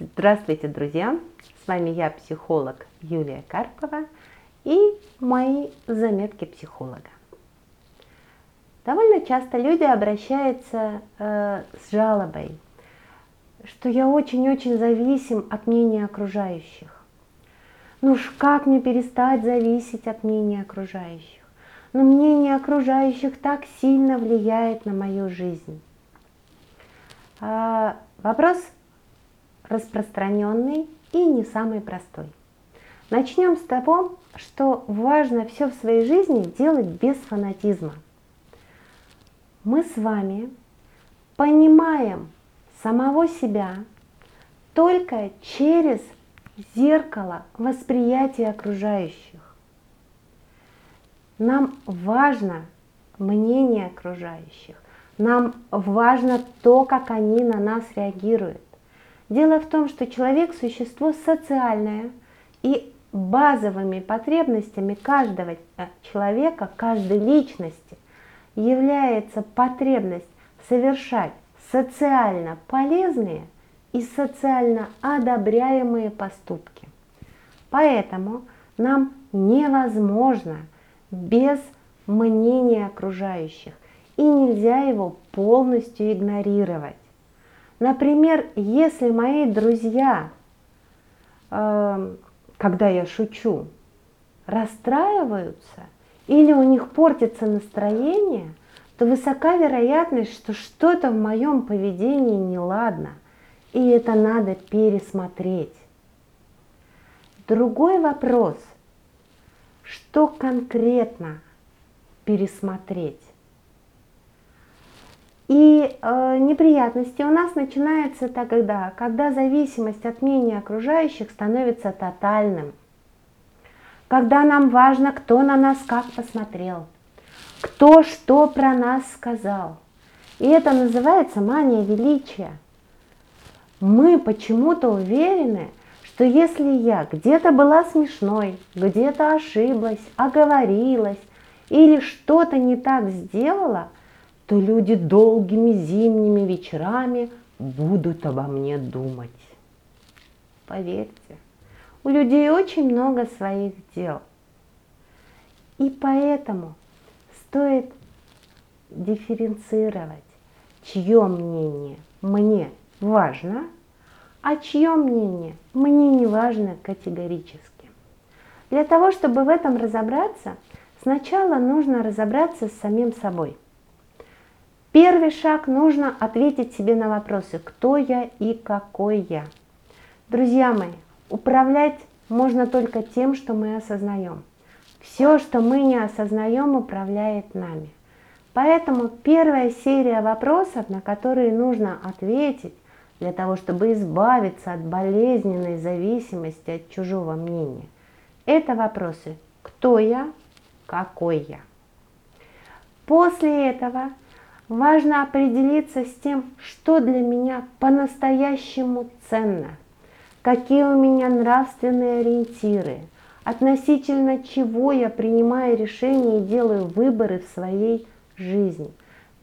Здравствуйте, друзья! С вами я, психолог Юлия Карпова и мои заметки психолога. Довольно часто люди обращаются э, с жалобой, что я очень-очень зависим от мнения окружающих. Ну уж как мне перестать зависеть от мнения окружающих? Но мнение окружающих так сильно влияет на мою жизнь. А, вопрос распространенный и не самый простой. Начнем с того, что важно все в своей жизни делать без фанатизма. Мы с вами понимаем самого себя только через зеркало восприятия окружающих. Нам важно мнение окружающих, нам важно то, как они на нас реагируют. Дело в том, что человек – существо социальное, и базовыми потребностями каждого э, человека, каждой личности является потребность совершать социально полезные и социально одобряемые поступки. Поэтому нам невозможно без мнения окружающих, и нельзя его полностью игнорировать. Например, если мои друзья, э, когда я шучу, расстраиваются или у них портится настроение, то высока вероятность, что что-то в моем поведении неладно, и это надо пересмотреть. Другой вопрос, что конкретно пересмотреть? И э, неприятности у нас начинаются тогда, когда зависимость от мнения окружающих становится тотальным. Когда нам важно, кто на нас как посмотрел, кто что про нас сказал. И это называется мания величия. Мы почему-то уверены, что если я где-то была смешной, где-то ошиблась, оговорилась или что-то не так сделала – то люди долгими зимними вечерами будут обо мне думать. Поверьте, у людей очень много своих дел. И поэтому стоит дифференцировать, чье мнение мне важно, а чье мнение мне не важно категорически. Для того, чтобы в этом разобраться, сначала нужно разобраться с самим собой – Первый шаг нужно ответить себе на вопросы, кто я и какой я. Друзья мои, управлять можно только тем, что мы осознаем. Все, что мы не осознаем, управляет нами. Поэтому первая серия вопросов, на которые нужно ответить для того, чтобы избавиться от болезненной зависимости от чужого мнения, это вопросы «Кто я?», «Какой я?». После этого – Важно определиться с тем, что для меня по-настоящему ценно, какие у меня нравственные ориентиры, относительно чего я принимаю решения и делаю выборы в своей жизни.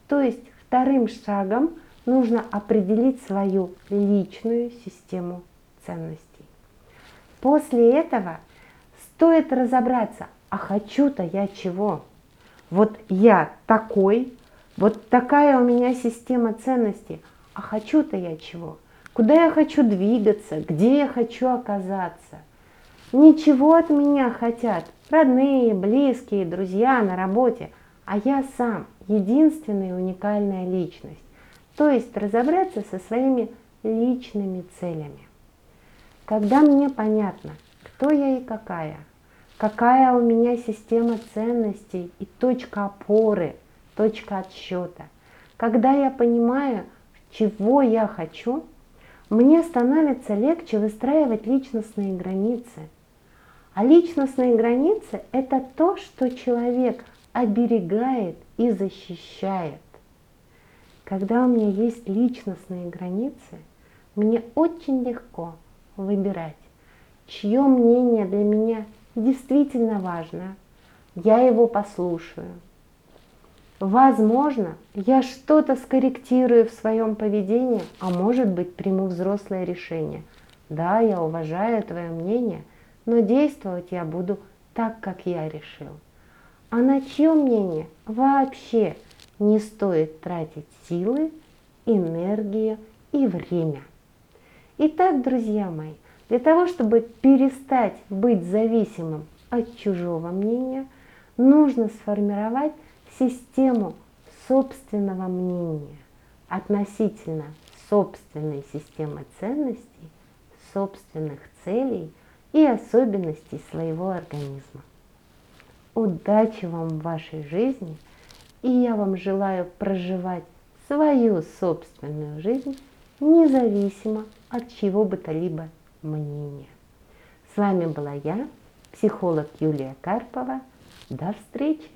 То есть вторым шагом нужно определить свою личную систему ценностей. После этого стоит разобраться, а хочу-то я чего? Вот я такой, вот такая у меня система ценностей. А хочу-то я чего? Куда я хочу двигаться? Где я хочу оказаться? Ничего от меня хотят родные, близкие, друзья на работе, а я сам единственная уникальная личность. То есть разобраться со своими личными целями. Когда мне понятно, кто я и какая, какая у меня система ценностей и точка опоры – точка отсчета. Когда я понимаю, чего я хочу, мне становится легче выстраивать личностные границы. А личностные границы – это то, что человек оберегает и защищает. Когда у меня есть личностные границы, мне очень легко выбирать, чье мнение для меня действительно важно. Я его послушаю, Возможно, я что-то скорректирую в своем поведении, а может быть приму взрослое решение. Да, я уважаю твое мнение, но действовать я буду так, как я решил. А на чье мнение вообще не стоит тратить силы, энергию и время. Итак, друзья мои, для того, чтобы перестать быть зависимым от чужого мнения, нужно сформировать систему собственного мнения относительно собственной системы ценностей, собственных целей и особенностей своего организма. Удачи вам в вашей жизни, и я вам желаю проживать свою собственную жизнь независимо от чего бы то либо мнения. С вами была я, психолог Юлия Карпова. До встречи!